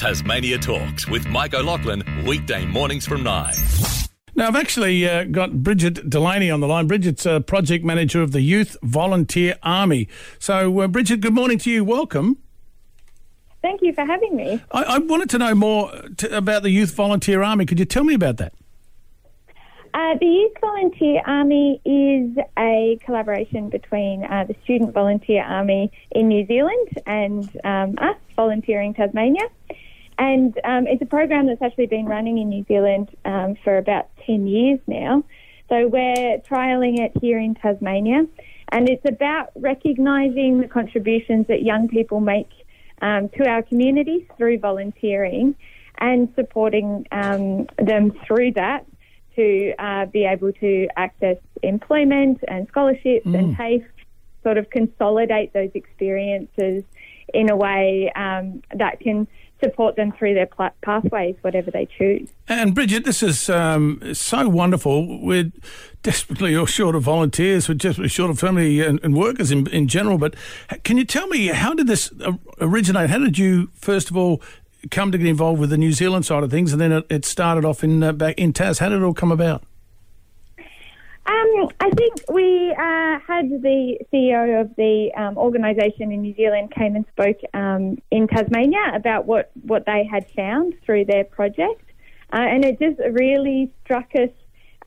Tasmania Talks with Mike O'Loughlin, weekday mornings from 9. Now, I've actually uh, got Bridget Delaney on the line. Bridget's uh, project manager of the Youth Volunteer Army. So, uh, Bridget, good morning to you. Welcome. Thank you for having me. I, I wanted to know more to, about the Youth Volunteer Army. Could you tell me about that? Uh, the Youth Volunteer Army is a collaboration between uh, the Student Volunteer Army in New Zealand and um, us, Volunteering Tasmania. And um, it's a program that's actually been running in New Zealand um, for about 10 years now. So we're trialling it here in Tasmania. And it's about recognising the contributions that young people make um, to our communities through volunteering and supporting um, them through that to uh, be able to access employment and scholarships mm. and TAFE, sort of consolidate those experiences in a way um, that can support them through their pl- pathways, whatever they choose. And Bridget, this is um, so wonderful. We're desperately short of volunteers. We're desperately short of family and, and, workers in, in general. But can you tell me how did this originate? How did you first of all come to get involved with the New Zealand side of things, and then it, it started off in uh, back in Tas? How did it all come about? Um, I think we uh, had the CEO of the um, organisation in New Zealand came and spoke um, in Tasmania about what, what they had found through their project. Uh, and it just really struck us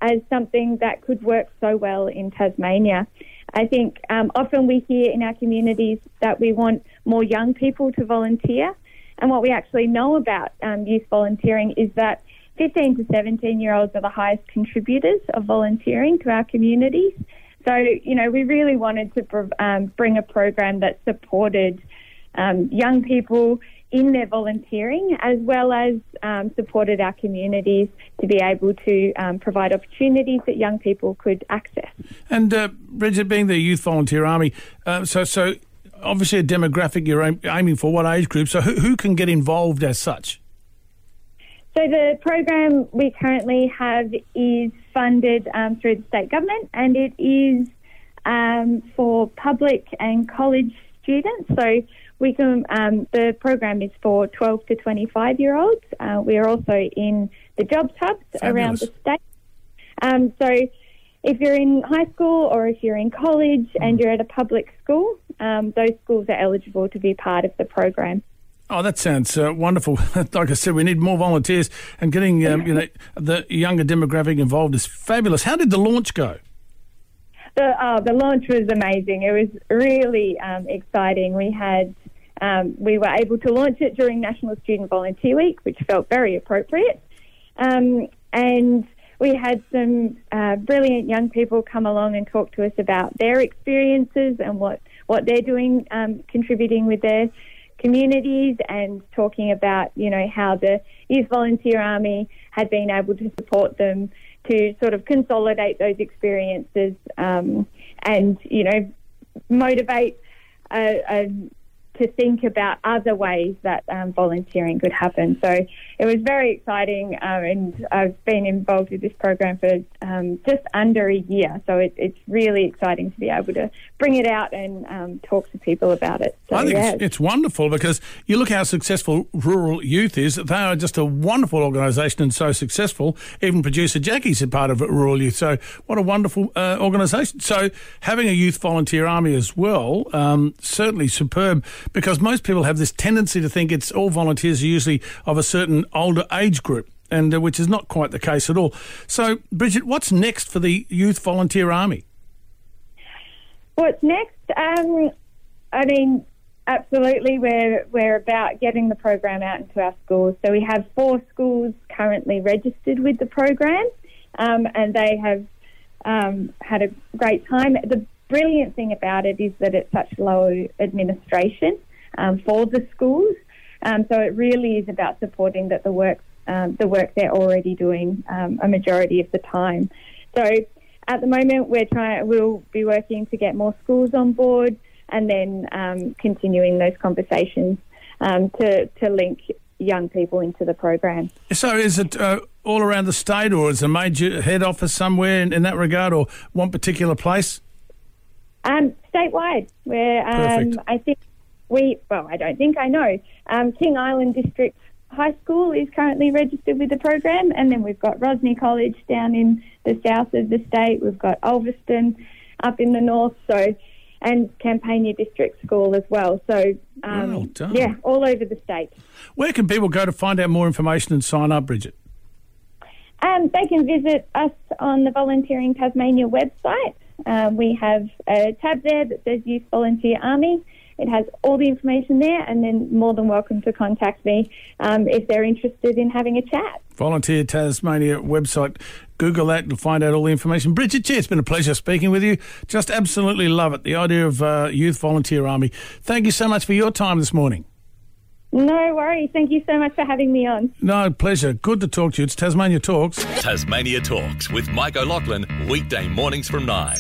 as something that could work so well in Tasmania. I think um, often we hear in our communities that we want more young people to volunteer. And what we actually know about um, youth volunteering is that 15 to 17 year olds are the highest contributors of volunteering to our communities. So, you know, we really wanted to um, bring a program that supported um, young people in their volunteering as well as um, supported our communities to be able to um, provide opportunities that young people could access. And uh, Bridget, being the Youth Volunteer Army, uh, so so obviously a demographic you're aiming for, what age group? So who, who can get involved as such? So the program we currently have is funded um, through the state government, and it is um, for public and college students. So we can. Um, the program is for 12 to 25 year olds. Uh, we are also in the jobs hubs Fabulous. around the state. Um, so if you're in high school or if you're in college and you're at a public school, um, those schools are eligible to be part of the program. Oh, that sounds uh, wonderful. like I said, we need more volunteers, and getting um, you know the younger demographic involved is fabulous. How did the launch go? The oh, the launch was amazing. It was really um, exciting. We had um, we were able to launch it during National Student Volunteer Week, which felt very appropriate, um, and we had some uh, brilliant young people come along and talk to us about their experiences and what what they're doing, um, contributing with their communities and talking about, you know, how the Youth Volunteer Army had been able to support them to sort of consolidate those experiences um, and, you know, motivate a, a to think about other ways that um, volunteering could happen. So it was very exciting, um, and I've been involved with this program for um, just under a year. So it, it's really exciting to be able to bring it out and um, talk to people about it. So, I think yeah. it's, it's, wonderful because you look how successful Rural Youth is. They are just a wonderful organisation and so successful. Even producer Jackie's a part of Rural Youth. So what a wonderful uh, organisation. So having a youth volunteer army as well, um, certainly superb because most people have this tendency to think it's all volunteers are usually of a certain older age group. And uh, which is not quite the case at all. So, Bridget, what's next for the Youth Volunteer Army? What's next? Um, I mean, absolutely, we're we're about getting the program out into our schools. So we have four schools currently registered with the program, um, and they have um, had a great time. The brilliant thing about it is that it's such low administration um, for the schools. Um, so it really is about supporting that the work um, the work they're already doing um, a majority of the time. So at the moment we're trying we'll be working to get more schools on board and then um, continuing those conversations um, to to link young people into the program. So is it uh, all around the state or is a major head office somewhere in, in that regard or one particular place? Um, statewide, where um, I think we, well, I don't think I know, um, King Island District High School is currently registered with the program, and then we've got Rosny College down in the south of the state. We've got Ulverstone up in the north, so and Campania District School as well. So, um, Well done. yeah, all over the state. Where can people go to find out more information and sign up, Bridget? Um, they can visit us on the Volunteering Tasmania website. Um, we have a tab there that says Youth Volunteer Army. It has all the information there, and then more than welcome to contact me um, if they're interested in having a chat. Volunteer Tasmania website. Google that and find out all the information. Bridget, it's been a pleasure speaking with you. Just absolutely love it. The idea of uh, Youth Volunteer Army. Thank you so much for your time this morning. No worries. Thank you so much for having me on. No, pleasure. Good to talk to you. It's Tasmania Talks. Tasmania Talks with Mike O'Loughlin, weekday mornings from 9.